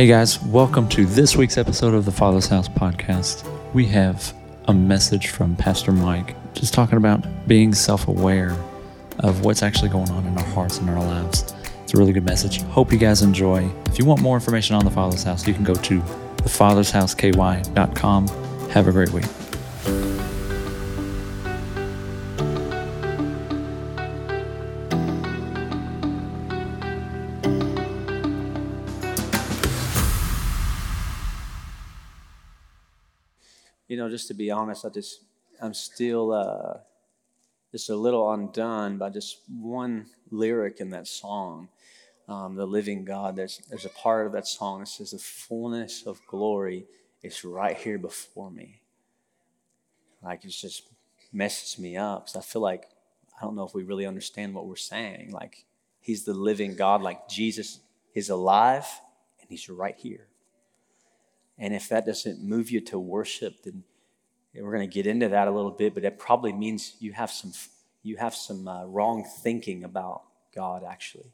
Hey guys, welcome to this week's episode of the Father's House podcast. We have a message from Pastor Mike just talking about being self aware of what's actually going on in our hearts and our lives. It's a really good message. Hope you guys enjoy. If you want more information on the Father's House, you can go to thefathershouseky.com. Have a great week. Just to be honest, I just I'm still uh, just a little undone by just one lyric in that song, um, "The Living God." There's there's a part of that song that says, "The fullness of glory is right here before me." Like it just messes me up. So I feel like I don't know if we really understand what we're saying. Like He's the living God. Like Jesus is alive and He's right here. And if that doesn't move you to worship, then we're going to get into that a little bit. But it probably means you have some you have some uh, wrong thinking about God. Actually,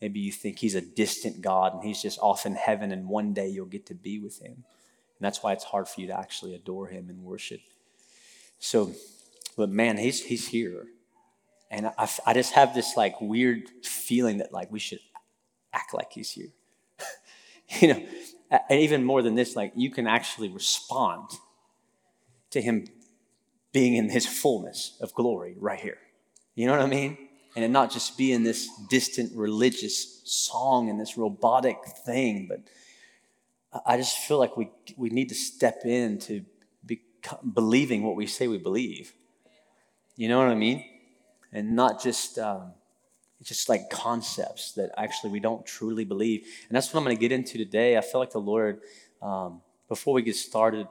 maybe you think He's a distant God and He's just off in heaven, and one day you'll get to be with Him. And that's why it's hard for you to actually adore Him and worship. So, but man, He's He's here, and I, I just have this like weird feeling that like we should act like He's here. you know and even more than this, like you can actually respond to him being in his fullness of glory right here. You know what I mean? And it not just be in this distant religious song and this robotic thing, but I just feel like we, we need to step into become, believing what we say we believe. You know what I mean? And not just um, just like concepts that actually we don't truly believe. And that's what I'm going to get into today. I feel like the Lord, um, before we get started,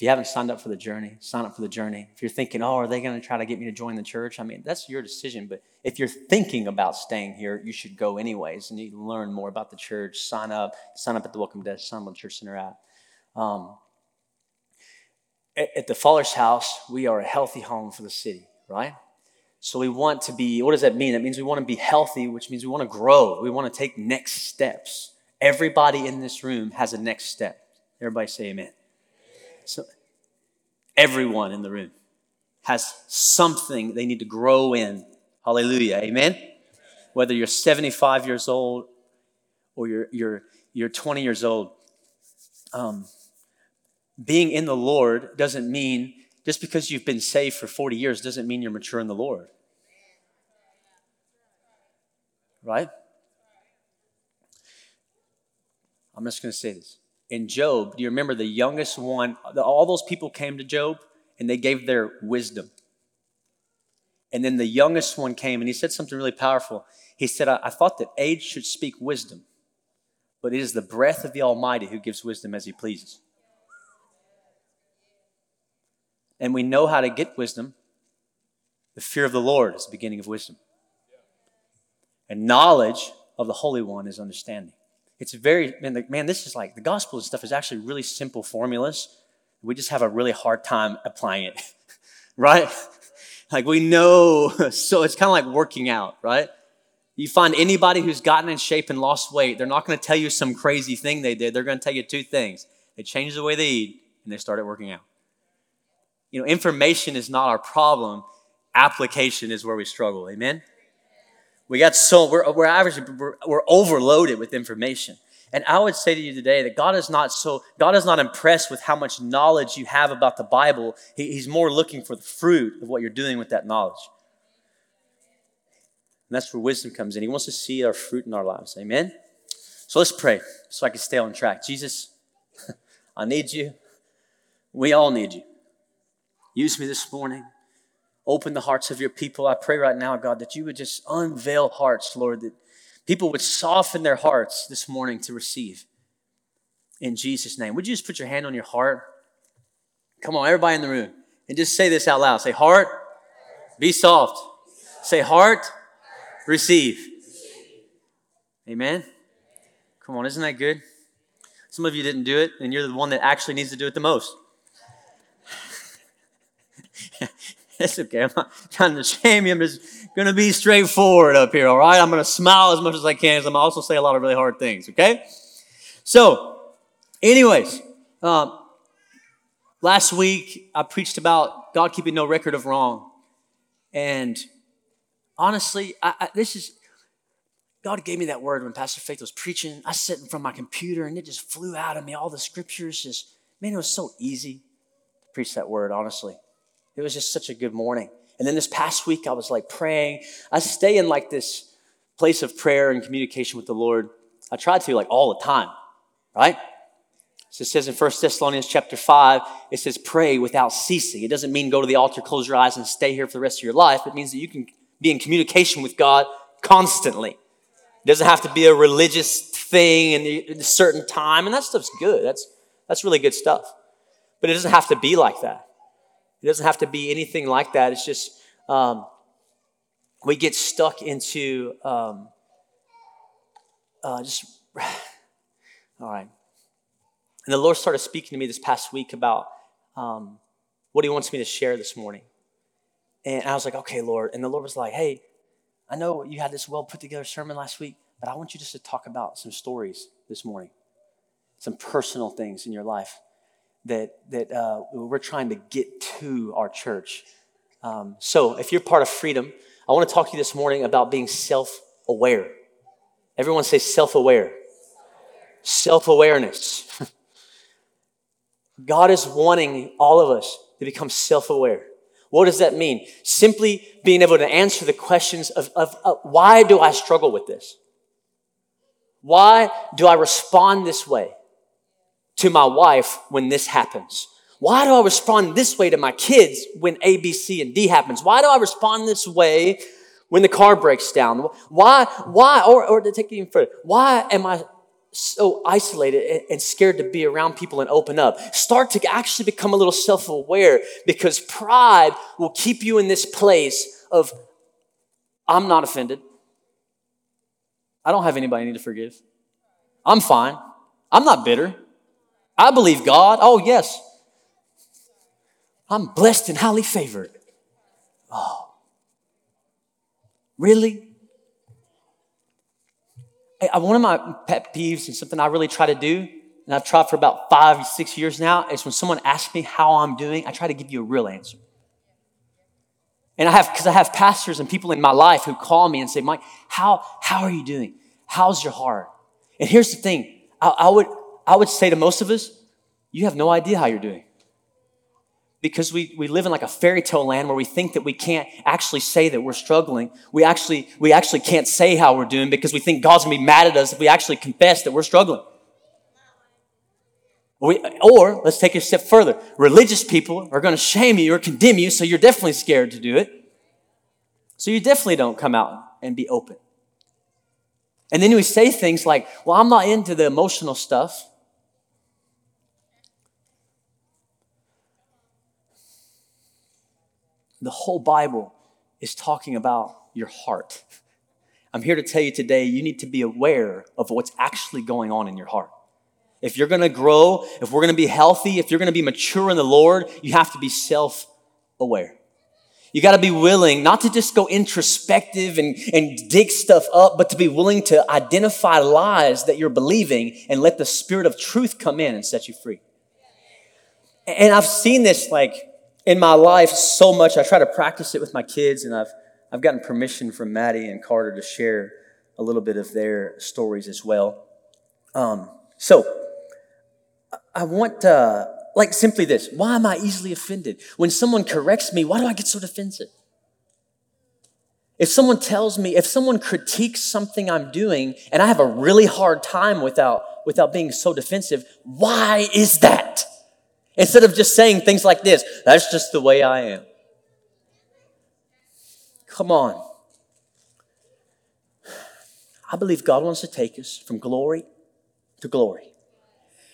if you haven't signed up for the journey, sign up for the journey. If you're thinking, oh, are they going to try to get me to join the church? I mean, that's your decision. But if you're thinking about staying here, you should go anyways and you learn more about the church. Sign up, sign up at the Welcome Desk, sign up on the Church Center app. Um, at, at the Father's house, we are a healthy home for the city, right? So we want to be, what does that mean? That means we want to be healthy, which means we want to grow. We want to take next steps. Everybody in this room has a next step. Everybody say amen. So everyone in the room has something they need to grow in. Hallelujah. Amen. Whether you're 75 years old or you're, you're, you're 20 years old, um, being in the Lord doesn't mean just because you've been saved for 40 years doesn't mean you're mature in the Lord. Right? I'm just going to say this. In Job, do you remember the youngest one? All those people came to Job and they gave their wisdom. And then the youngest one came and he said something really powerful. He said, I, I thought that age should speak wisdom, but it is the breath of the Almighty who gives wisdom as he pleases and we know how to get wisdom, the fear of the Lord is the beginning of wisdom. And knowledge of the Holy One is understanding. It's very, man, man, this is like the gospel and stuff is actually really simple formulas. We just have a really hard time applying it, right? Like we know, so it's kind of like working out, right? You find anybody who's gotten in shape and lost weight, they're not going to tell you some crazy thing they did. They're going to tell you two things. They changed the way they eat and they started working out. You know, information is not our problem. Application is where we struggle. Amen? We got so, we're, we're we're, we're overloaded with information. And I would say to you today that God is not so, God is not impressed with how much knowledge you have about the Bible. He, he's more looking for the fruit of what you're doing with that knowledge. And that's where wisdom comes in. He wants to see our fruit in our lives. Amen? So let's pray so I can stay on track. Jesus, I need you. We all need you. Use me this morning. Open the hearts of your people. I pray right now, God, that you would just unveil hearts, Lord, that people would soften their hearts this morning to receive. In Jesus' name. Would you just put your hand on your heart? Come on, everybody in the room. And just say this out loud. Say, heart, be soft. Say, heart, receive. Amen. Come on, isn't that good? Some of you didn't do it, and you're the one that actually needs to do it the most. it's okay. I'm not trying to shame you. I'm just going to be straightforward up here, all right? I'm going to smile as much as I can because I'm also say a lot of really hard things, okay? So, anyways, um, last week I preached about God keeping no record of wrong. And honestly, I, I, this is, God gave me that word when Pastor Faith was preaching. I sat in front of my computer and it just flew out of me. All the scriptures just, man, it was so easy to preach that word, honestly. It was just such a good morning. And then this past week, I was like praying. I stay in like this place of prayer and communication with the Lord. I try to like all the time, right? So it says in 1 Thessalonians chapter 5, it says pray without ceasing. It doesn't mean go to the altar, close your eyes, and stay here for the rest of your life. It means that you can be in communication with God constantly. It doesn't have to be a religious thing in a certain time, and that stuff's good. That's, that's really good stuff. But it doesn't have to be like that. It doesn't have to be anything like that. It's just um, we get stuck into um, uh, just, all right. And the Lord started speaking to me this past week about um, what He wants me to share this morning. And I was like, okay, Lord. And the Lord was like, hey, I know you had this well put together sermon last week, but I want you just to talk about some stories this morning, some personal things in your life that, that uh, we're trying to get to our church. Um, so if you're part of Freedom, I want to talk to you this morning about being self aware. Everyone say self aware. Self awareness. God is wanting all of us to become self aware. What does that mean? Simply being able to answer the questions of, of, of, why do I struggle with this? Why do I respond this way to my wife when this happens? Why do I respond this way to my kids when A, B, C, and D happens? Why do I respond this way when the car breaks down? Why, why, or, or to take it even further, why am I so isolated and scared to be around people and open up. Start to actually become a little self aware because pride will keep you in this place of, I'm not offended. I don't have anybody I need to forgive. I'm fine. I'm not bitter. I believe God. Oh, yes. I'm blessed and highly favored. Oh. Really? Uh, one of my pet peeves and something I really try to do, and I've tried for about five, six years now, is when someone asks me how I'm doing, I try to give you a real answer. And I have, because I have pastors and people in my life who call me and say, Mike, how, how are you doing? How's your heart? And here's the thing I, I would, I would say to most of us, you have no idea how you're doing because we, we live in like a fairy tale land where we think that we can't actually say that we're struggling. We actually, we actually can't say how we're doing because we think God's gonna be mad at us if we actually confess that we're struggling. We, or let's take it a step further. Religious people are gonna shame you or condemn you, so you're definitely scared to do it. So you definitely don't come out and be open. And then we say things like, well, I'm not into the emotional stuff. The whole Bible is talking about your heart. I'm here to tell you today you need to be aware of what's actually going on in your heart. If you're gonna grow, if we're gonna be healthy, if you're gonna be mature in the Lord, you have to be self aware. You got to be willing not to just go introspective and, and dig stuff up, but to be willing to identify lies that you're believing and let the spirit of truth come in and set you free. And I've seen this like in my life so much. I try to practice it with my kids, and I've, I've gotten permission from Maddie and Carter to share a little bit of their stories as well. Um, so, I want, uh, like, simply this why am I easily offended? When someone corrects me, why do I get so defensive? If someone tells me, if someone critiques something I'm doing and I have a really hard time without, without being so defensive, why is that? Instead of just saying things like this, that's just the way I am. Come on. I believe God wants to take us from glory to glory.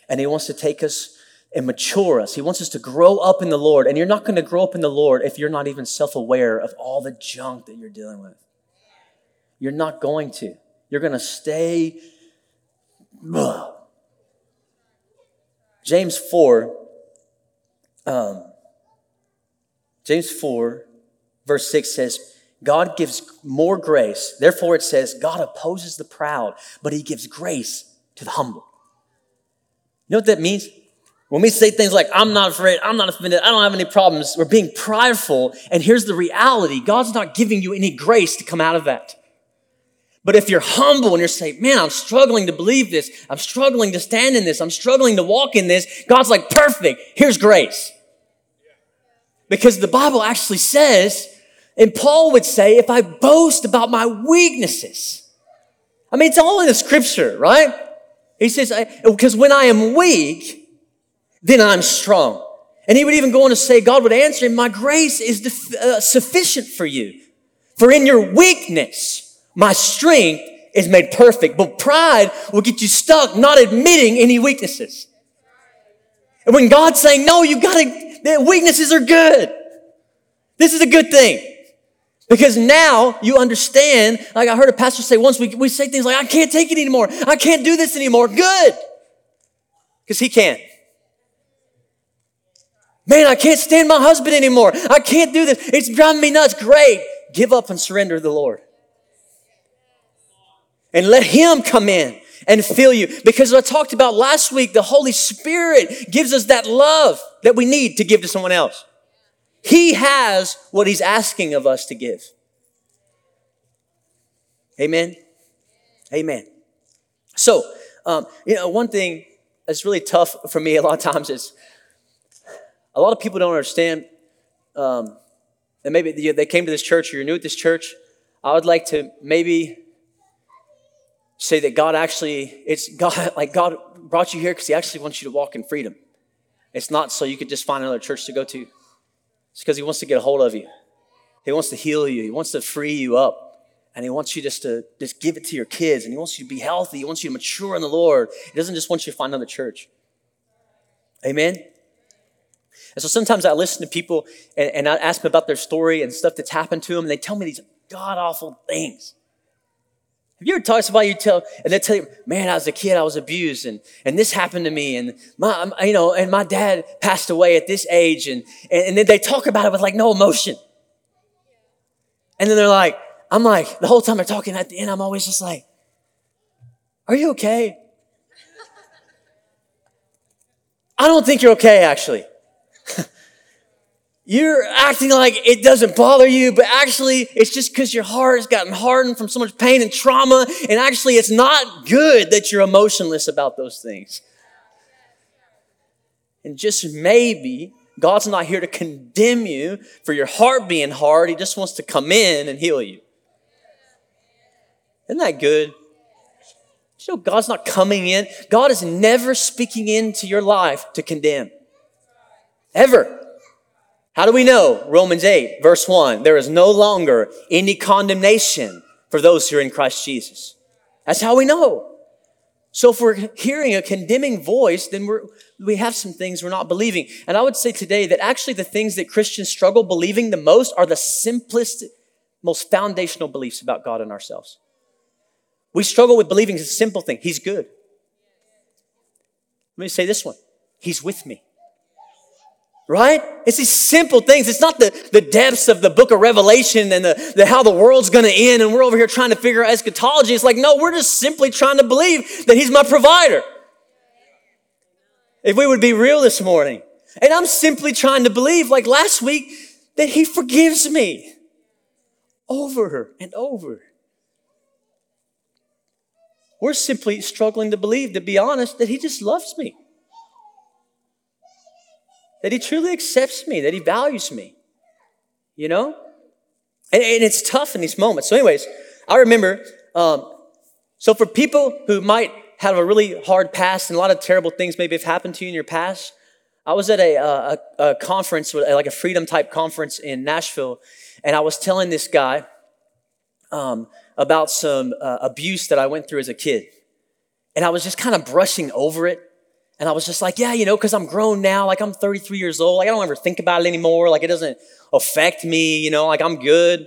And He wants to take us and mature us. He wants us to grow up in the Lord. And you're not going to grow up in the Lord if you're not even self aware of all the junk that you're dealing with. You're not going to. You're going to stay. Ugh. James 4 um, James 4, verse 6 says, God gives more grace. Therefore, it says, God opposes the proud, but he gives grace to the humble. You know what that means? When we say things like, I'm not afraid, I'm not offended, I don't have any problems, we're being prideful. And here's the reality God's not giving you any grace to come out of that. But if you're humble and you're saying, man, I'm struggling to believe this, I'm struggling to stand in this, I'm struggling to walk in this, God's like, perfect, here's grace. Because the Bible actually says, and Paul would say, if I boast about my weaknesses, I mean, it's all in the scripture, right? He says, because when I am weak, then I'm strong. And he would even go on to say, God would answer him, My grace is def- uh, sufficient for you. For in your weakness, my strength is made perfect. But pride will get you stuck not admitting any weaknesses. And when God's saying, No, you've gotta, the weaknesses are good. This is a good thing. Because now you understand, like I heard a pastor say once, we, we say things like, I can't take it anymore. I can't do this anymore. Good. Because he can't. Man, I can't stand my husband anymore. I can't do this. It's driving me nuts. Great. Give up and surrender to the Lord. And let Him come in and fill you. Because I talked about last week, the Holy Spirit gives us that love that we need to give to someone else. He has what He's asking of us to give. Amen. Amen. So, um, you know, one thing that's really tough for me a lot of times is a lot of people don't understand, um, and maybe they came to this church or you're new at this church. I would like to maybe say that God actually, it's God, like God brought you here because He actually wants you to walk in freedom. It's not so you could just find another church to go to. It's because He wants to get a hold of you. He wants to heal you. He wants to free you up. And he wants you just to just give it to your kids. And he wants you to be healthy. He wants you to mature in the Lord. He doesn't just want you to find another church. Amen. And so sometimes I listen to people and, and I ask them about their story and stuff that's happened to them, and they tell me these god awful things. Have you ever talked to somebody you tell, and they tell you, man, I was a kid, I was abused, and, and this happened to me, and my, you know, and my dad passed away at this age, and, and, and then they talk about it with like no emotion. And then they're like, I'm like, the whole time they're talking at the end, I'm always just like, are you okay? I don't think you're okay, actually. You're acting like it doesn't bother you, but actually it's just because your heart has gotten hardened from so much pain and trauma. And actually it's not good that you're emotionless about those things. And just maybe God's not here to condemn you for your heart being hard. He just wants to come in and heal you. Isn't that good? You know, God's not coming in. God is never speaking into your life to condemn. Ever. How do we know? Romans 8, verse 1. There is no longer any condemnation for those who are in Christ Jesus. That's how we know. So if we're hearing a condemning voice, then we're, we have some things we're not believing. And I would say today that actually the things that Christians struggle believing the most are the simplest, most foundational beliefs about God and ourselves. We struggle with believing a simple thing. He's good. Let me say this one. He's with me. Right? It's these simple things. It's not the, the depths of the book of Revelation and the, the how the world's gonna end and we're over here trying to figure out eschatology. It's like, no, we're just simply trying to believe that He's my provider. If we would be real this morning. And I'm simply trying to believe, like last week, that He forgives me over and over. We're simply struggling to believe, to be honest, that He just loves me that he truly accepts me, that he values me. You know? And, and it's tough in these moments. So, anyways, I remember, um, so for people who might have a really hard past and a lot of terrible things maybe have happened to you in your past, I was at a, a, a conference, like a freedom type conference in Nashville, and I was telling this guy um, about some uh, abuse that I went through as a kid. And I was just kind of brushing over it. And I was just like, yeah, you know, because I'm grown now. Like I'm 33 years old. Like I don't ever think about it anymore. Like it doesn't affect me, you know, like I'm good.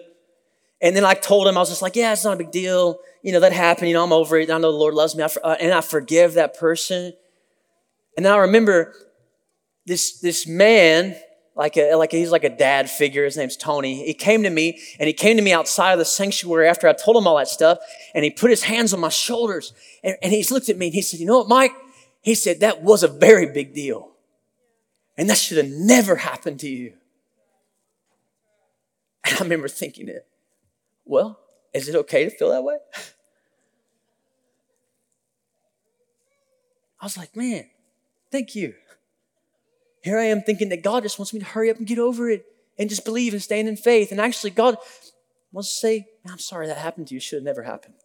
And then I told him, I was just like, yeah, it's not a big deal. You know, that happened. You know, I'm over it. I know the Lord loves me. I for, uh, and I forgive that person. And then I remember this, this man, like a, like a, he's like a dad figure. His name's Tony. He came to me and he came to me outside of the sanctuary after I told him all that stuff. And he put his hands on my shoulders and, and he looked at me and he said, you know what, Mike? He said, That was a very big deal. And that should have never happened to you. And I remember thinking it, well, is it okay to feel that way? I was like, man, thank you. Here I am thinking that God just wants me to hurry up and get over it and just believe and stand in faith. And actually, God wants to say, I'm sorry that happened to you. It should have never happened.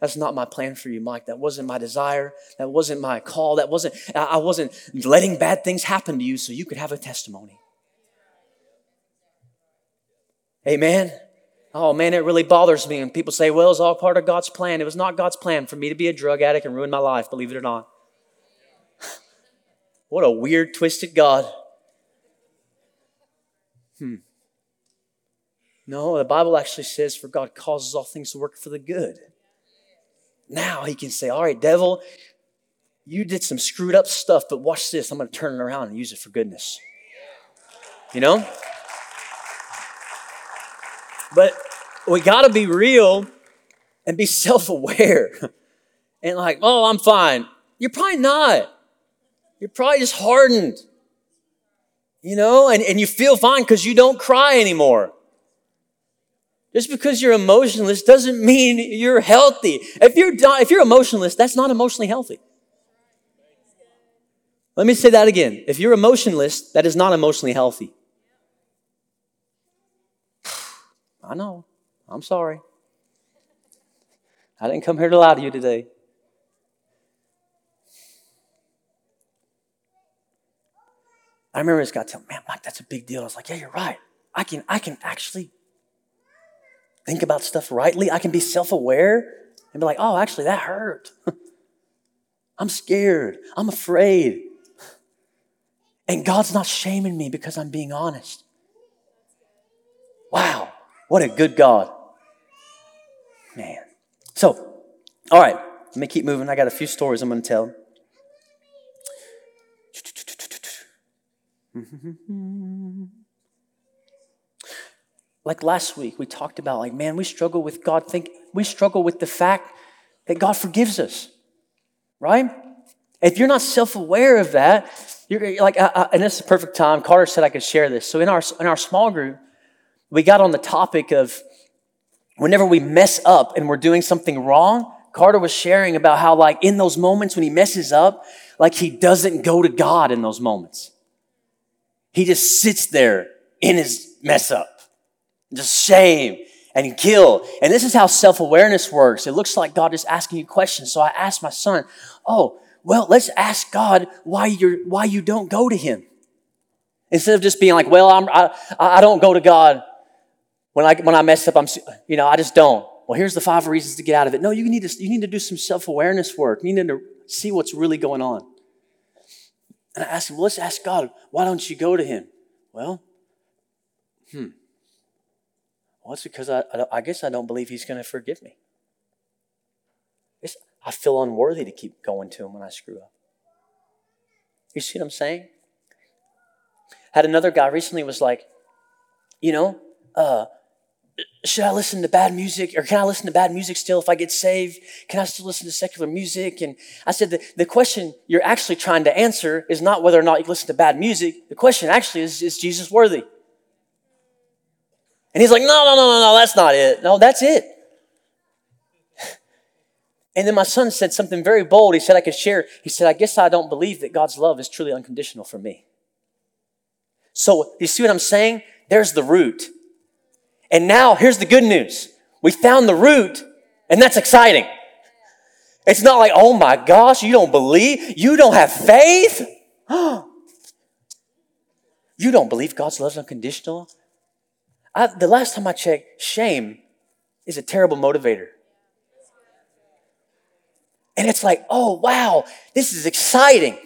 That's not my plan for you, Mike. That wasn't my desire. That wasn't my call. That wasn't, I wasn't letting bad things happen to you so you could have a testimony. Amen. Oh man, it really bothers me. And people say, well, it's all part of God's plan. It was not God's plan for me to be a drug addict and ruin my life, believe it or not. what a weird, twisted God. Hmm. No, the Bible actually says, for God causes all things to work for the good. Now he can say, all right, devil, you did some screwed up stuff, but watch this. I'm going to turn it around and use it for goodness. You know? But we got to be real and be self aware. and like, oh, I'm fine. You're probably not. You're probably just hardened. You know, and, and you feel fine because you don't cry anymore. Just because you're emotionless doesn't mean you're healthy. If you're, if you're emotionless, that's not emotionally healthy. Let me say that again. If you're emotionless, that is not emotionally healthy. I know. I'm sorry. I didn't come here to lie to you today. I remember this guy telling me, man, Mike, that's a big deal. I was like, yeah, you're right. I can, I can actually think about stuff rightly. I can be self-aware and be like, oh, actually, that hurt. I'm scared. I'm afraid. And God's not shaming me because I'm being honest. Wow. What a good God. Man. So, all right, let me keep moving. I got a few stories I'm going to tell. Like last week, we talked about, like, man, we struggle with God. Think we struggle with the fact that God forgives us, right? If you're not self-aware of that, you're like, uh, uh, and this is the perfect time. Carter said I could share this. So in our in our small group, we got on the topic of whenever we mess up and we're doing something wrong, Carter was sharing about how, like, in those moments when he messes up, like, he doesn't go to God in those moments. He just sits there in his mess up, just shame and guilt. And this is how self awareness works. It looks like God is asking you questions. So I asked my son, Oh, well, let's ask God why, you're, why you don't go to him. Instead of just being like, Well, I'm, I, I don't go to God when I, when I mess up, I'm, you know, I just don't. Well, here's the five reasons to get out of it. No, you need to, you need to do some self awareness work. You need to see what's really going on. And I asked him, well, let's ask God, why don't you go to him? Well, hmm. Well, it's because I, I, guess I don't believe he's going to forgive me. It's, I feel unworthy to keep going to him when I screw up. You see what I'm saying? Had another guy recently was like, you know, uh, should I listen to bad music or can I listen to bad music still if I get saved? Can I still listen to secular music? And I said, the, the question you're actually trying to answer is not whether or not you listen to bad music. The question actually is, is Jesus worthy? And he's like, no, no, no, no, no, that's not it. No, that's it. And then my son said something very bold. He said I could share. He said, I guess I don't believe that God's love is truly unconditional for me. So, you see what I'm saying? There's the root. And now here's the good news. We found the root and that's exciting. It's not like, oh my gosh, you don't believe, you don't have faith. you don't believe God's love is unconditional. I, the last time I checked, shame is a terrible motivator. And it's like, oh wow, this is exciting.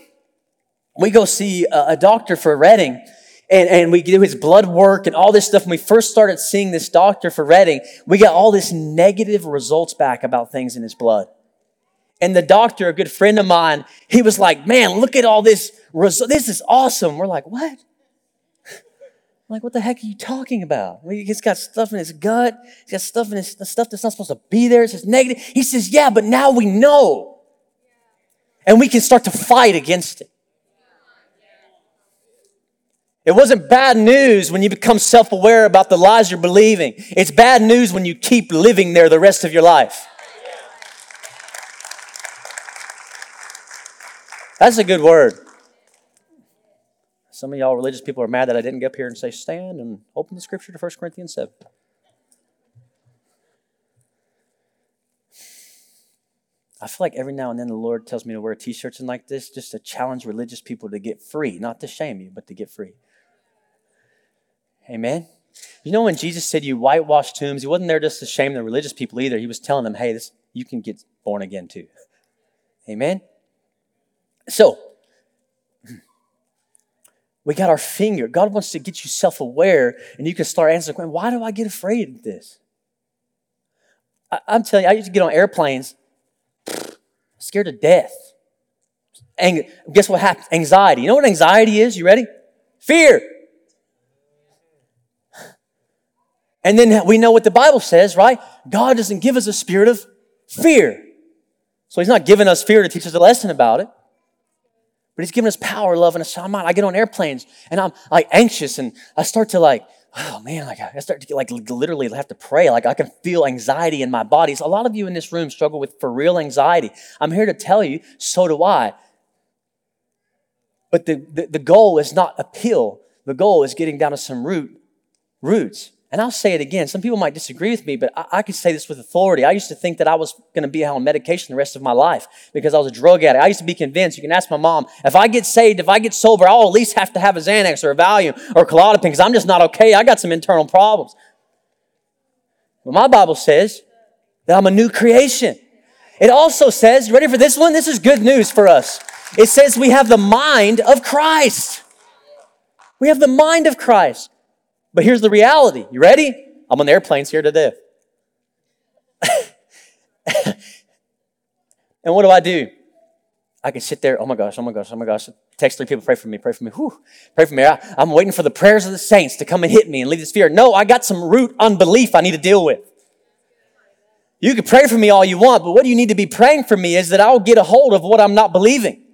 We go see a, a doctor for Redding and, and we do his blood work and all this stuff. When we first started seeing this doctor for Redding, we got all this negative results back about things in his blood. And the doctor, a good friend of mine, he was like, man, look at all this. Result. This is awesome. We're like, what? Like, what the heck are you talking about? Well, He's got stuff in his gut. He's got stuff in his stuff that's not supposed to be there. It's just negative. He says, yeah, but now we know. and we can start to fight against it. It wasn't bad news when you become self aware about the lies you're believing. It's bad news when you keep living there the rest of your life. That's a good word. Some of y'all religious people are mad that I didn't get up here and say, stand and open the scripture to 1 Corinthians 7. I feel like every now and then the Lord tells me to wear t-shirts and like this just to challenge religious people to get free, not to shame you, but to get free. Amen. You know when Jesus said you whitewash tombs, he wasn't there just to shame the religious people either. He was telling them, hey, this you can get born again too. Amen. So, we got our finger. God wants to get you self aware, and you can start answering, why do I get afraid of this? I, am telling you, I used to get on airplanes scared to death. And guess what happens? Anxiety. You know what anxiety is? You ready? Fear. And then we know what the Bible says, right? God doesn't give us a spirit of fear. So he's not giving us fear to teach us a lesson about it. But he's giving us power, love, and a sound mind. I get on airplanes and I'm like anxious and I start to like, oh man, like I start to get like literally have to pray. Like I can feel anxiety in my body. So a lot of you in this room struggle with for real anxiety. I'm here to tell you, so do I. But the, the, the goal is not a pill. The goal is getting down to some root roots. And I'll say it again. Some people might disagree with me, but I, I can say this with authority. I used to think that I was going to be on medication the rest of my life because I was a drug addict. I used to be convinced. You can ask my mom, if I get saved, if I get sober, I'll at least have to have a Xanax or a Valium or a Klonopin because I'm just not okay. I got some internal problems. But my Bible says that I'm a new creation. It also says, ready for this one? This is good news for us. It says we have the mind of Christ. We have the mind of Christ. But here's the reality. You ready? I'm on the airplane scared to death. and what do I do? I can sit there, oh my gosh, oh my gosh, oh my gosh. Text three people, pray for me, pray for me. Whew, pray for me. I, am waiting for the prayers of the saints to come and hit me and leave this fear. No, I got some root unbelief I need to deal with. You can pray for me all you want, but what you need to be praying for me is that I'll get a hold of what I'm not believing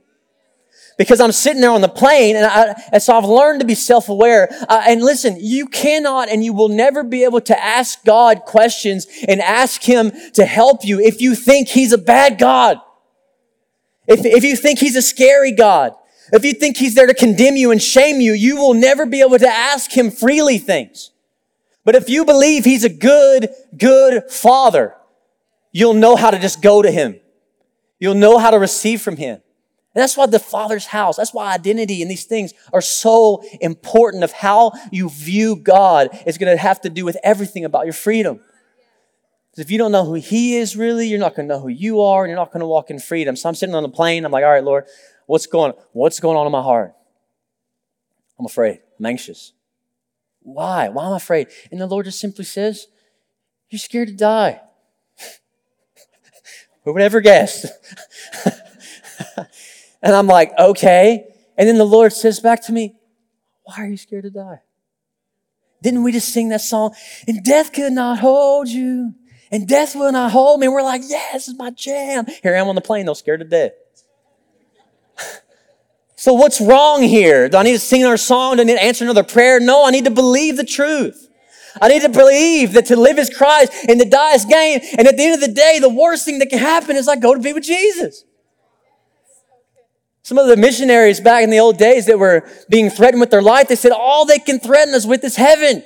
because I'm sitting there on the plane and, I, and so I've learned to be self-aware. Uh, and listen, you cannot and you will never be able to ask God questions and ask Him to help you if you think He's a bad God. If, if you think He's a scary God. If you think He's there to condemn you and shame you, you will never be able to ask Him freely things. But if you believe He's a good, good Father, you'll know how to just go to Him. You'll know how to receive from Him. That's why the Father's house, that's why identity and these things are so important of how you view God is going to have to do with everything about your freedom. Because if you don't know who He is really, you're not going to know who you are and you're not going to walk in freedom. So I'm sitting on the plane. I'm like, all right, Lord, what's going, on? what's going on in my heart? I'm afraid. I'm anxious. Why? Why am I afraid? And the Lord just simply says, you're scared to die. Who would ever guess? And I'm like, okay. And then the Lord says back to me, why are you scared to die? Didn't we just sing that song? And death could not hold you. And death will not hold me. And we're like, yeah, this is my jam. Here I am on the plane, though, scared to death. so what's wrong here? Do I need to sing our song? Do I need to answer another prayer? No, I need to believe the truth. I need to believe that to live is Christ and to die is gain. And at the end of the day, the worst thing that can happen is I go to be with Jesus. Some of the missionaries back in the old days that were being threatened with their life, they said, all they can threaten us with is heaven.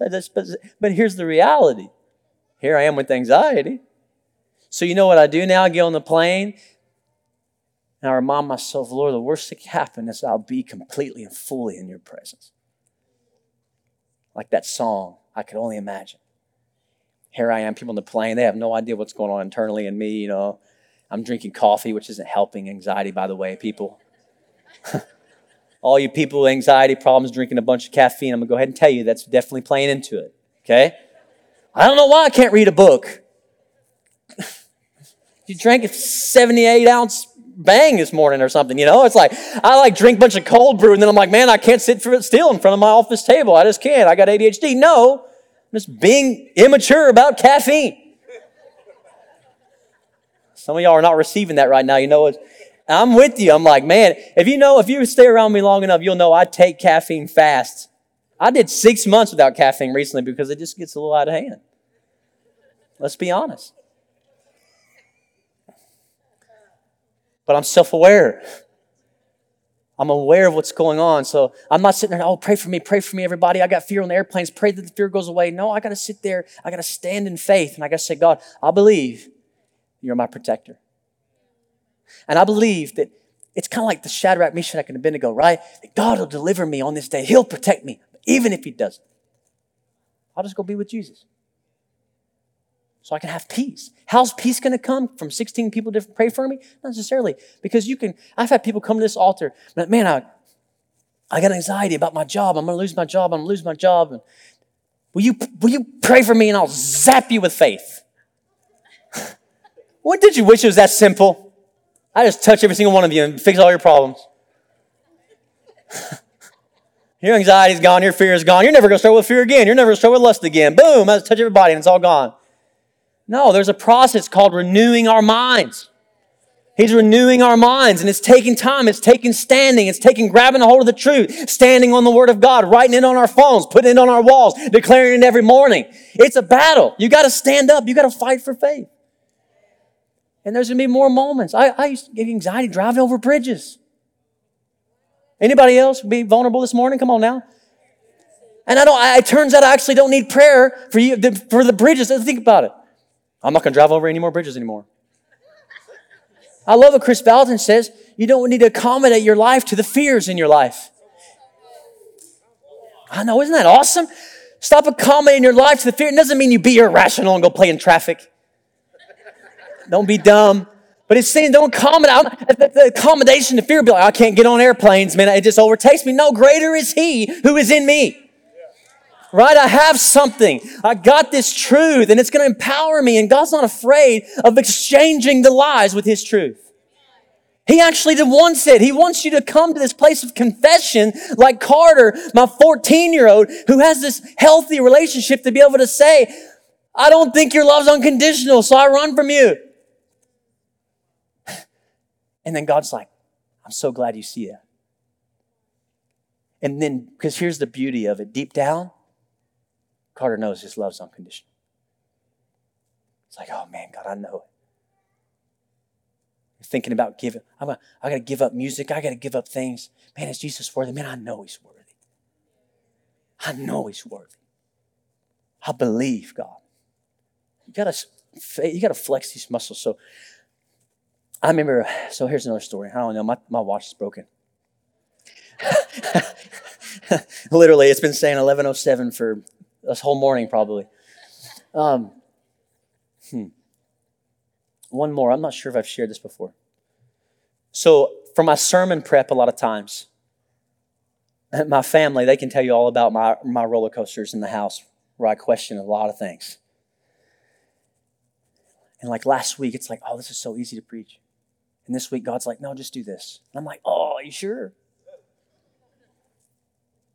but here's the reality. Here I am with anxiety. So you know what I do now? I get on the plane and I remind myself, Lord, the worst that can happen is I'll be completely and fully in your presence. Like that song, I could only imagine here I am, people on the plane, they have no idea what's going on internally in me, you know. I'm drinking coffee, which isn't helping anxiety, by the way, people. All you people with anxiety problems drinking a bunch of caffeine, I'm gonna go ahead and tell you that's definitely playing into it. Okay? I don't know why I can't read a book. you drank a 78 ounce bang this morning or something, you know? It's like, I like drink a bunch of cold brew and then I'm like, man, I can't sit still in front of my office table. I just can't. I got ADHD. No, just being immature about caffeine. Some of y'all are not receiving that right now. You know what? I'm with you. I'm like, man, if you know, if you stay around me long enough, you'll know I take caffeine fast. I did six months without caffeine recently because it just gets a little out of hand. Let's be honest. But I'm self aware. I'm aware of what's going on. So I'm not sitting there, oh, pray for me, pray for me, everybody. I got fear on the airplanes. Pray that the fear goes away. No, I got to sit there. I got to stand in faith. And I got to say, God, I believe you're my protector. And I believe that it's kind of like the Shadrach, Meshach, and Abednego, right? That God will deliver me on this day. He'll protect me, even if He doesn't. I'll just go be with Jesus so I can have peace. How's peace going to come from 16 people to pray for me? Not necessarily, because you can. I've had people come to this altar, man, I, I got anxiety about my job. I'm going to lose my job. I'm going to lose my job. And will you, will you pray for me and I'll zap you with faith? what did you wish it was that simple? I just touch every single one of you and fix all your problems. your anxiety's gone, your fear is gone. You're never going to struggle with fear again. You're never going to struggle with lust again. Boom, I just touch everybody and it's all gone. No, there's a process called renewing our minds. He's renewing our minds and it's taking time. It's taking standing. It's taking grabbing a hold of the truth, standing on the word of God, writing it on our phones, putting it on our walls, declaring it every morning. It's a battle. You got to stand up. You got to fight for faith. And there's going to be more moments. I, I used to get anxiety driving over bridges. Anybody else be vulnerable this morning? Come on now. And I don't, I, it turns out I actually don't need prayer for you, for the bridges. Think about it. I'm not going to drive over any more bridges anymore. I love what Kris Vallotton says. You don't need to accommodate your life to the fears in your life. I know, isn't that awesome? Stop accommodating your life to the fear. It doesn't mean you be irrational and go play in traffic. Don't be dumb. But it's saying don't accommodate. The accommodation to fear be like, I can't get on airplanes, man. It just overtakes me. No, greater is he who is in me right? I have something. I got this truth and it's going to empower me. And God's not afraid of exchanging the lies with His truth. He actually wants it. He wants you to come to this place of confession like Carter, my 14 year old, who has this healthy relationship to be able to say, I don't think your love's unconditional, so I run from you. And then God's like, I'm so glad you see that. And then, because here's the beauty of it deep down, Carter knows his love's unconditional. It's like, oh man, God, I know it. You're thinking about giving. I'm a, I got to give up music. I got to give up things. Man, is Jesus worthy? Man, I know he's worthy. I know he's worthy. I believe God. You gotta, you gotta flex these muscles. So I remember, so here's another story. I don't know, my, my watch is broken. Literally, it's been saying 1107 for this whole morning probably. Um, hmm. One more. I'm not sure if I've shared this before. So, for my sermon prep, a lot of times, my family, they can tell you all about my, my roller coasters in the house where I question a lot of things. And like last week, it's like, oh, this is so easy to preach. And this week, God's like, no, just do this. And I'm like, oh, you sure?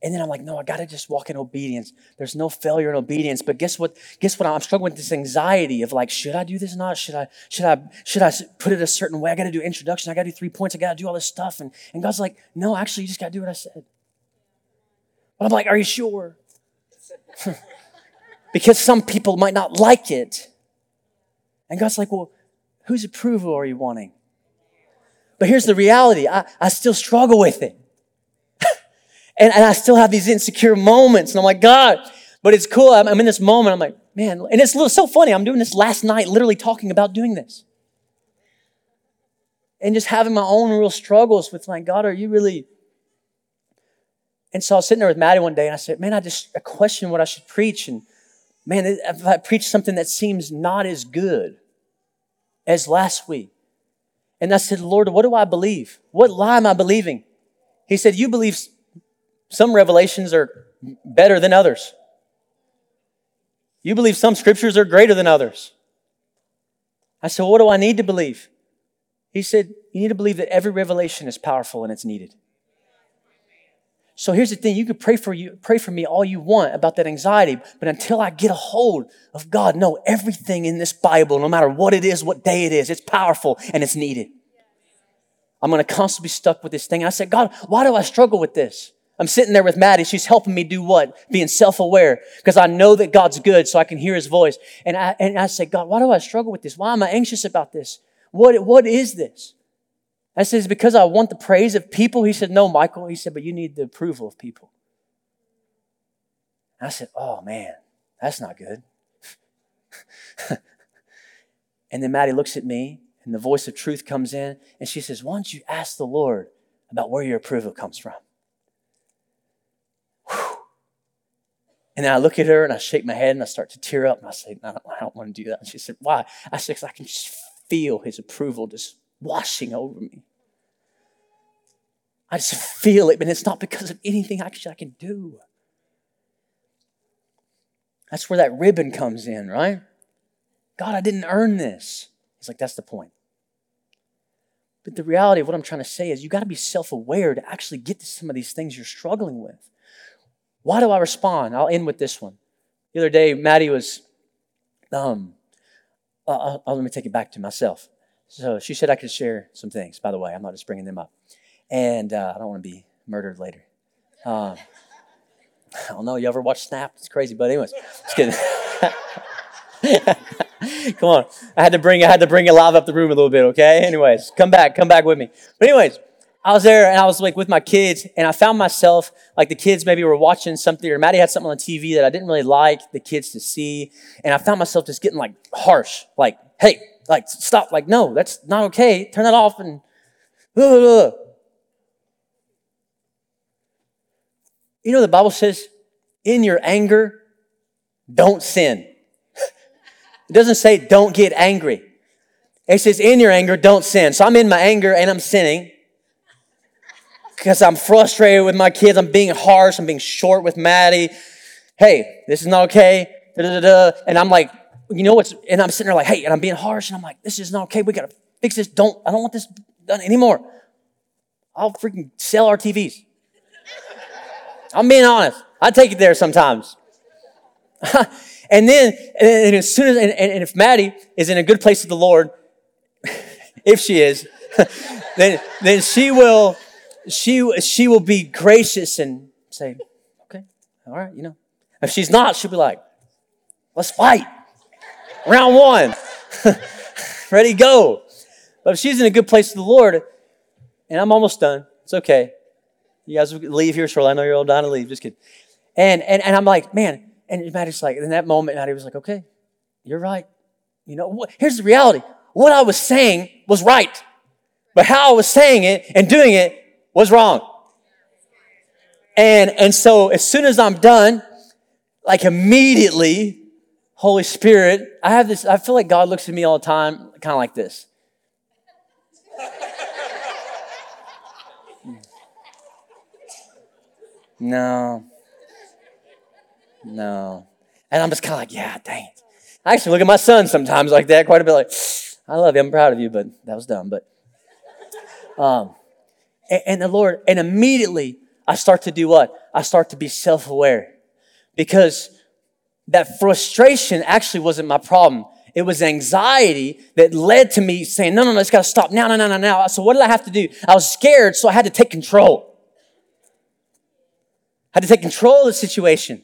And then I'm like, no, I gotta just walk in obedience. There's no failure in obedience. But guess what? Guess what? I'm struggling with this anxiety of like, should I do this or not? Should I, should I, should I put it a certain way? I gotta do introduction. I gotta do three points. I gotta do all this stuff. And, and God's like, no, actually, you just gotta do what I said. But I'm like, are you sure? because some people might not like it. And God's like, well, whose approval are you wanting? But here's the reality. I, I still struggle with it. And, and I still have these insecure moments. And I'm like, God, but it's cool. I'm, I'm in this moment. I'm like, man, and it's so funny. I'm doing this last night, literally talking about doing this. And just having my own real struggles with like, God, are you really? And so I was sitting there with Maddie one day and I said, man, I just I question what I should preach. And man, if I preach something that seems not as good as last week. And I said, Lord, what do I believe? What lie am I believing? He said, You believe some revelations are better than others. You believe some scriptures are greater than others. I said, What do I need to believe? He said, You need to believe that every revelation is powerful and it's needed. So here's the thing, you can pray for you, pray for me all you want about that anxiety, but until I get a hold of God, no, everything in this Bible, no matter what it is, what day it is, it's powerful and it's needed. I'm gonna constantly be stuck with this thing. I said, God, why do I struggle with this? I'm sitting there with Maddie. She's helping me do what? Being self-aware because I know that God's good so I can hear his voice. And I, and I said, God, why do I struggle with this? Why am I anxious about this? What, what is this? I said, It's because I want the praise of people. He said, No, Michael. He said, But you need the approval of people. I said, Oh, man, that's not good. and then Maddie looks at me, and the voice of truth comes in, and she says, Why don't you ask the Lord about where your approval comes from? And then I look at her and I shake my head and I start to tear up and I say, no, I don't want to do that. And she said, Why? I said, Because I can just feel his approval just washing over me. I just feel it, but it's not because of anything actually I can do. That's where that ribbon comes in, right? God, I didn't earn this. He's like, that's the point. But the reality of what I'm trying to say is you got to be self aware to actually get to some of these things you're struggling with. Why do I respond? I'll end with this one. The other day, Maddie was, um, uh, uh, uh let me take it back to myself. So she said I could share some things, by the way. I'm not just bringing them up. And uh, I don't want to be murdered later. Um, I don't know. You ever watch Snapped? It's crazy, but anyways, just kidding. come on, I had to bring I had to bring it live up the room a little bit. Okay. Anyways, come back, come back with me. But anyways, I was there and I was like with my kids, and I found myself like the kids maybe were watching something, or Maddie had something on TV that I didn't really like the kids to see, and I found myself just getting like harsh, like, "Hey, like stop! Like, no, that's not okay. Turn that off." And You know, the Bible says, in your anger, don't sin. it doesn't say don't get angry. It says, in your anger, don't sin. So I'm in my anger and I'm sinning because I'm frustrated with my kids. I'm being harsh. I'm being short with Maddie. Hey, this is not okay. Da-da-da-da. And I'm like, you know what's, and I'm sitting there like, hey, and I'm being harsh. And I'm like, this is not okay. We got to fix this. Don't, I don't want this done anymore. I'll freaking sell our TVs. I'm being honest. I take it there sometimes. and then, and as soon as, and, and if Maddie is in a good place with the Lord, if she is, then, then she will, she, she will be gracious and say, okay, all right, you know. If she's not, she'll be like, let's fight. Round one. Ready, go. But if she's in a good place with the Lord, and I'm almost done, it's okay. You guys leave here shortly. I know you're all dying to leave. Just kidding. And, and, and I'm like, man, and Maddie's like, in that moment, Maddie was like, okay, you're right. You know, here's the reality. What I was saying was right, but how I was saying it and doing it was wrong. And, and so as soon as I'm done, like immediately, Holy Spirit, I have this, I feel like God looks at me all the time, kind of like this. No. No. And I'm just kind of like, yeah, dang it. I actually look at my son sometimes like that, quite a bit like, I love you, I'm proud of you, but that was dumb. But um and, the Lord, and immediately I start to do what? I start to be self-aware. Because that frustration actually wasn't my problem. It was anxiety that led to me saying, no, no, no, it's got to stop now, no, no, no, now. So what did I have to do? I was scared, so I had to take control I had to take control of the situation.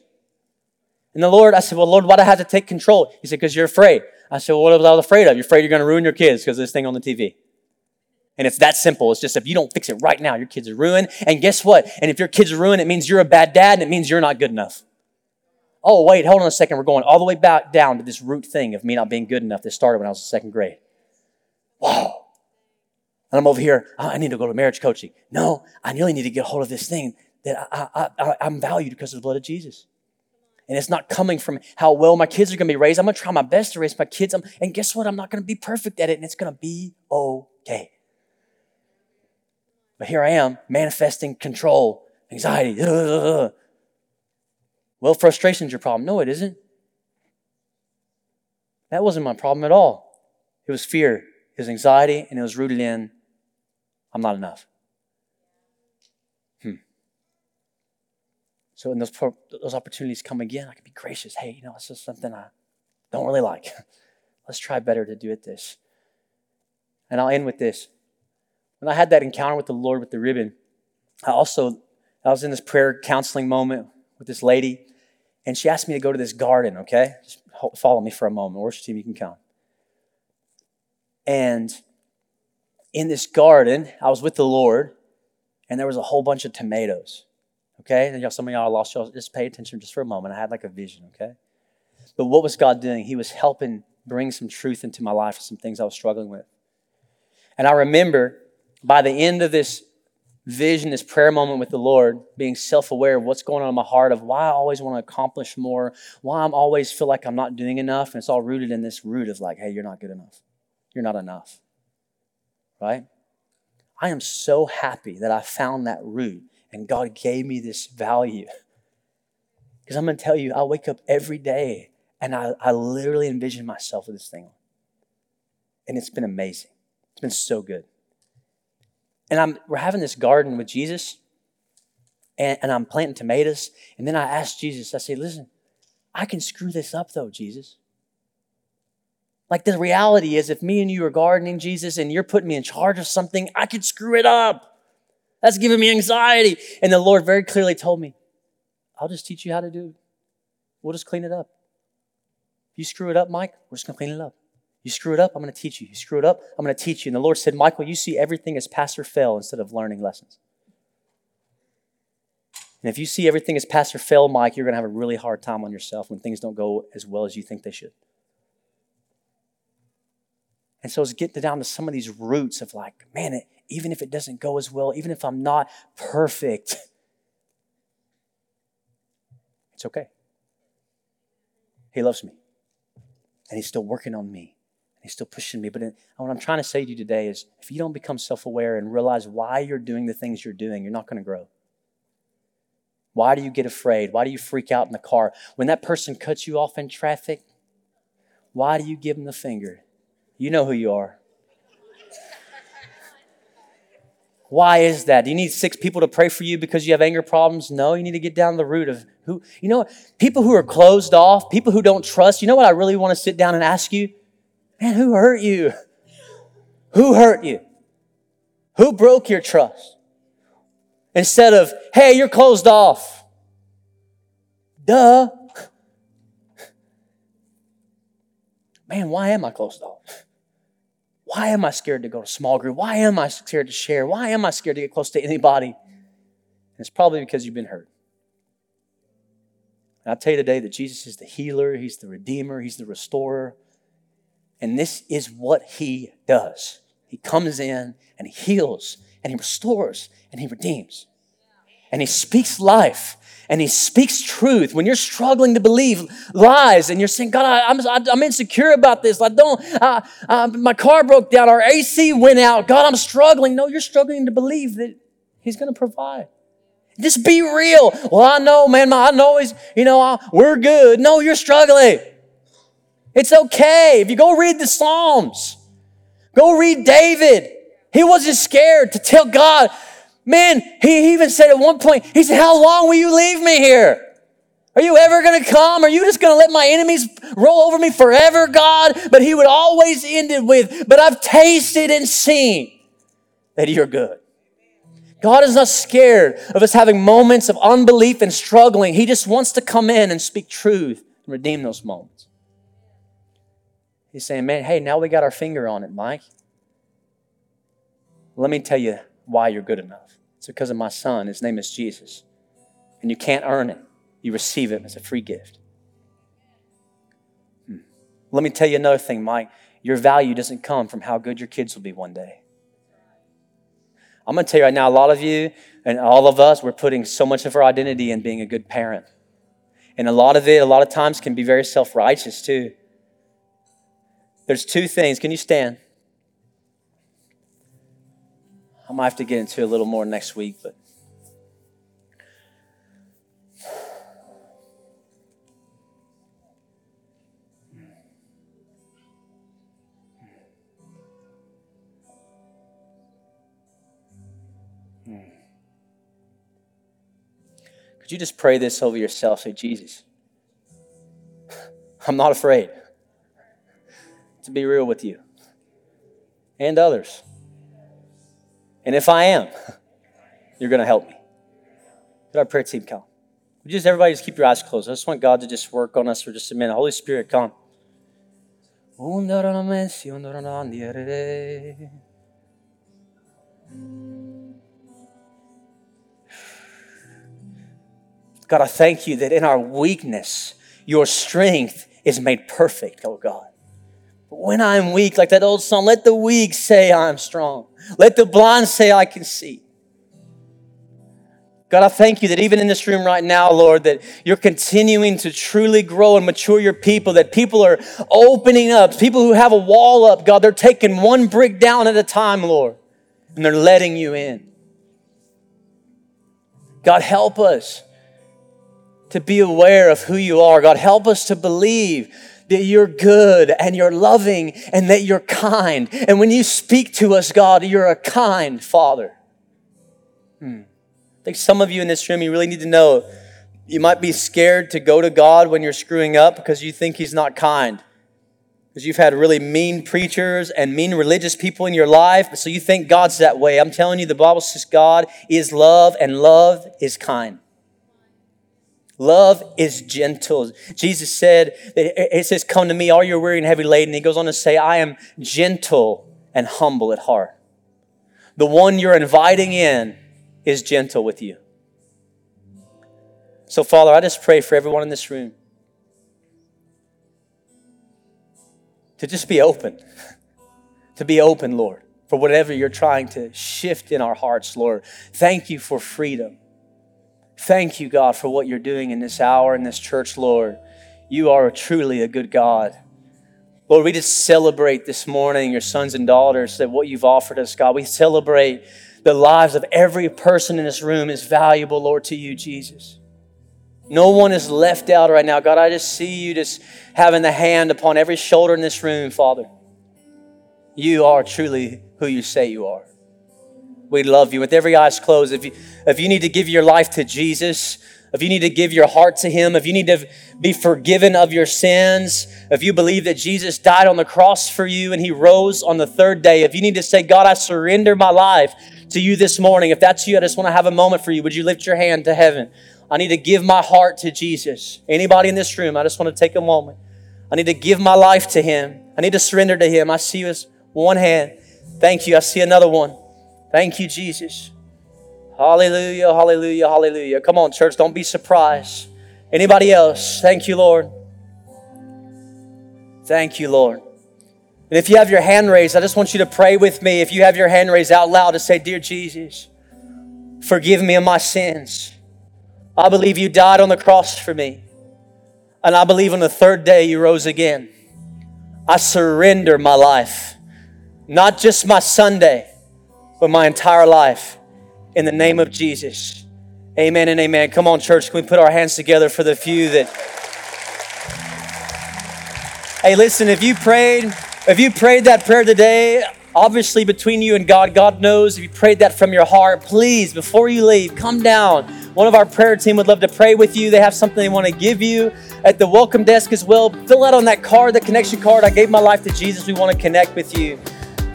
And the Lord, I said, Well, Lord, why do I have to take control? He said, Because you're afraid. I said, Well, what was I afraid of? You're afraid you're going to ruin your kids because of this thing on the TV. And it's that simple. It's just if you don't fix it right now, your kids are ruined. And guess what? And if your kids are ruined, it means you're a bad dad and it means you're not good enough. Oh, wait, hold on a second. We're going all the way back down to this root thing of me not being good enough that started when I was in second grade. Wow. And I'm over here, oh, I need to go to marriage coaching. No, I really need to get a hold of this thing that I, I, I'm valued because of the blood of Jesus. And it's not coming from how well my kids are going to be raised. I'm going to try my best to raise my kids. I'm, and guess what? I'm not going to be perfect at it, and it's going to be okay. But here I am, manifesting control, anxiety. Ugh. Well, frustration's your problem. No, it isn't. That wasn't my problem at all. It was fear, it was anxiety, and it was rooted in I'm not enough. Hmm. So when those, those opportunities come again, I can be gracious. Hey, you know, this is something I don't really like. Let's try better to do it this. And I'll end with this. When I had that encounter with the Lord with the ribbon, I also I was in this prayer counseling moment with this lady, and she asked me to go to this garden, okay? Just follow me for a moment. Worship team, you can come. And in this garden, I was with the Lord, and there was a whole bunch of tomatoes. Okay? And y'all, some of y'all lost y'all. Just pay attention just for a moment. I had like a vision, okay? But what was God doing? He was helping bring some truth into my life, some things I was struggling with. And I remember by the end of this vision, this prayer moment with the Lord, being self aware of what's going on in my heart, of why I always want to accomplish more, why I'm always feel like I'm not doing enough. And it's all rooted in this root of like, hey, you're not good enough. You're not enough. Right? I am so happy that I found that root and God gave me this value. Because I'm going to tell you, I wake up every day and I, I literally envision myself with this thing. And it's been amazing. It's been so good. And I'm, we're having this garden with Jesus, and, and I'm planting tomatoes. And then I asked Jesus, I say, listen, I can screw this up though, Jesus. Like the reality is, if me and you are gardening, Jesus, and you're putting me in charge of something, I could screw it up. That's giving me anxiety. And the Lord very clearly told me, I'll just teach you how to do it. We'll just clean it up. If you screw it up, Mike, we're just going to clean it up. You screw it up, I'm going to teach you. You screw it up, I'm going to teach you. And the Lord said, Michael, you see everything as pass or fail instead of learning lessons. And if you see everything as pass or fail, Mike, you're going to have a really hard time on yourself when things don't go as well as you think they should. And so it's getting down to some of these roots of like, man, it, even if it doesn't go as well, even if I'm not perfect, it's okay. He loves me. And he's still working on me. He's still pushing me. But what I'm trying to say to you today is if you don't become self aware and realize why you're doing the things you're doing, you're not going to grow. Why do you get afraid? Why do you freak out in the car? When that person cuts you off in traffic, why do you give them the finger? You know who you are. Why is that? Do you need six people to pray for you because you have anger problems? No, you need to get down the root of who, you know, people who are closed off, people who don't trust. You know what I really want to sit down and ask you? Man, who hurt you? Who hurt you? Who broke your trust? Instead of, hey, you're closed off. Duh. Man, why am I closed off? Why am I scared to go to small group? Why am I scared to share? Why am I scared to get close to anybody? And it's probably because you've been hurt. And I tell you today that Jesus is the healer, He's the redeemer, He's the restorer. And this is what He does. He comes in and He heals and He restores and He redeems. And He speaks life and he speaks truth. When you're struggling to believe lies and you're saying, God, I, am I'm, I'm insecure about this. I don't, my car broke down. Our AC went out. God, I'm struggling. No, you're struggling to believe that he's going to provide. Just be real. Well, I know, man. I know he's, you know, I, we're good. No, you're struggling. It's okay. If you go read the Psalms, go read David. He wasn't scared to tell God, Man, he even said at one point, he said, How long will you leave me here? Are you ever going to come? Are you just going to let my enemies roll over me forever, God? But he would always end it with, But I've tasted and seen that you're good. God is not scared of us having moments of unbelief and struggling. He just wants to come in and speak truth and redeem those moments. He's saying, Man, hey, now we got our finger on it, Mike. Let me tell you why you're good enough. It's because of my son. His name is Jesus. And you can't earn it, you receive it as a free gift. Hmm. Let me tell you another thing, Mike. Your value doesn't come from how good your kids will be one day. I'm going to tell you right now, a lot of you and all of us, we're putting so much of our identity in being a good parent. And a lot of it, a lot of times, can be very self righteous too. There's two things. Can you stand? I might have to get into a little more next week, but. Could you just pray this over yourself? Say, Jesus, I'm not afraid to be real with you and others. And if I am, you're going to help me. Could our prayer team come? Would just everybody just keep your eyes closed? I just want God to just work on us for just a minute. Holy Spirit, come. God, I thank you that in our weakness, your strength is made perfect, oh God. When I'm weak, like that old song, let the weak say I'm strong. Let the blind say I can see. God, I thank you that even in this room right now, Lord, that you're continuing to truly grow and mature your people, that people are opening up. People who have a wall up, God, they're taking one brick down at a time, Lord, and they're letting you in. God, help us to be aware of who you are. God, help us to believe that you're good and you're loving and that you're kind. And when you speak to us, God, you're a kind Father. Hmm. I think some of you in this room, you really need to know you might be scared to go to God when you're screwing up because you think He's not kind. Because you've had really mean preachers and mean religious people in your life, so you think God's that way. I'm telling you, the Bible says God is love and love is kind. Love is gentle. Jesus said, it says, Come to me, all you're weary and heavy laden. He goes on to say, I am gentle and humble at heart. The one you're inviting in is gentle with you. So, Father, I just pray for everyone in this room to just be open, to be open, Lord, for whatever you're trying to shift in our hearts, Lord. Thank you for freedom. Thank you, God, for what you're doing in this hour in this church, Lord. You are truly a good God. Lord, we just celebrate this morning your sons and daughters that what you've offered us, God. We celebrate the lives of every person in this room is valuable, Lord, to you, Jesus. No one is left out right now. God, I just see you just having the hand upon every shoulder in this room, Father. You are truly who you say you are. We love you. With every eyes closed, if you, if you need to give your life to Jesus, if you need to give your heart to Him, if you need to be forgiven of your sins, if you believe that Jesus died on the cross for you and He rose on the third day, if you need to say, God, I surrender my life to you this morning, if that's you, I just want to have a moment for you. Would you lift your hand to heaven? I need to give my heart to Jesus. Anybody in this room, I just want to take a moment. I need to give my life to Him. I need to surrender to Him. I see you as one hand. Thank you. I see another one. Thank you, Jesus. Hallelujah, hallelujah, hallelujah. Come on, church, don't be surprised. Anybody else? Thank you, Lord. Thank you, Lord. And if you have your hand raised, I just want you to pray with me. If you have your hand raised out loud to say, Dear Jesus, forgive me of my sins. I believe you died on the cross for me. And I believe on the third day you rose again. I surrender my life, not just my Sunday but my entire life in the name of Jesus. Amen and amen. Come on, church. Can we put our hands together for the few that. Hey, listen, if you prayed, if you prayed that prayer today, obviously between you and God, God knows if you prayed that from your heart, please, before you leave, come down. One of our prayer team would love to pray with you. They have something they want to give you at the welcome desk as well. Fill out on that card, the connection card. I gave my life to Jesus. We want to connect with you.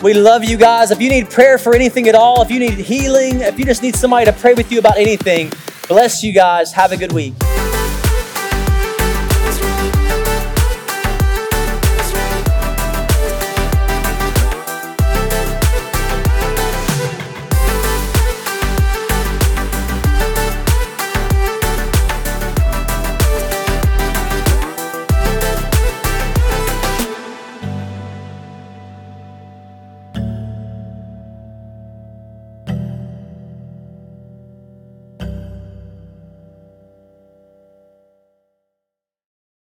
We love you guys. If you need prayer for anything at all, if you need healing, if you just need somebody to pray with you about anything, bless you guys. Have a good week.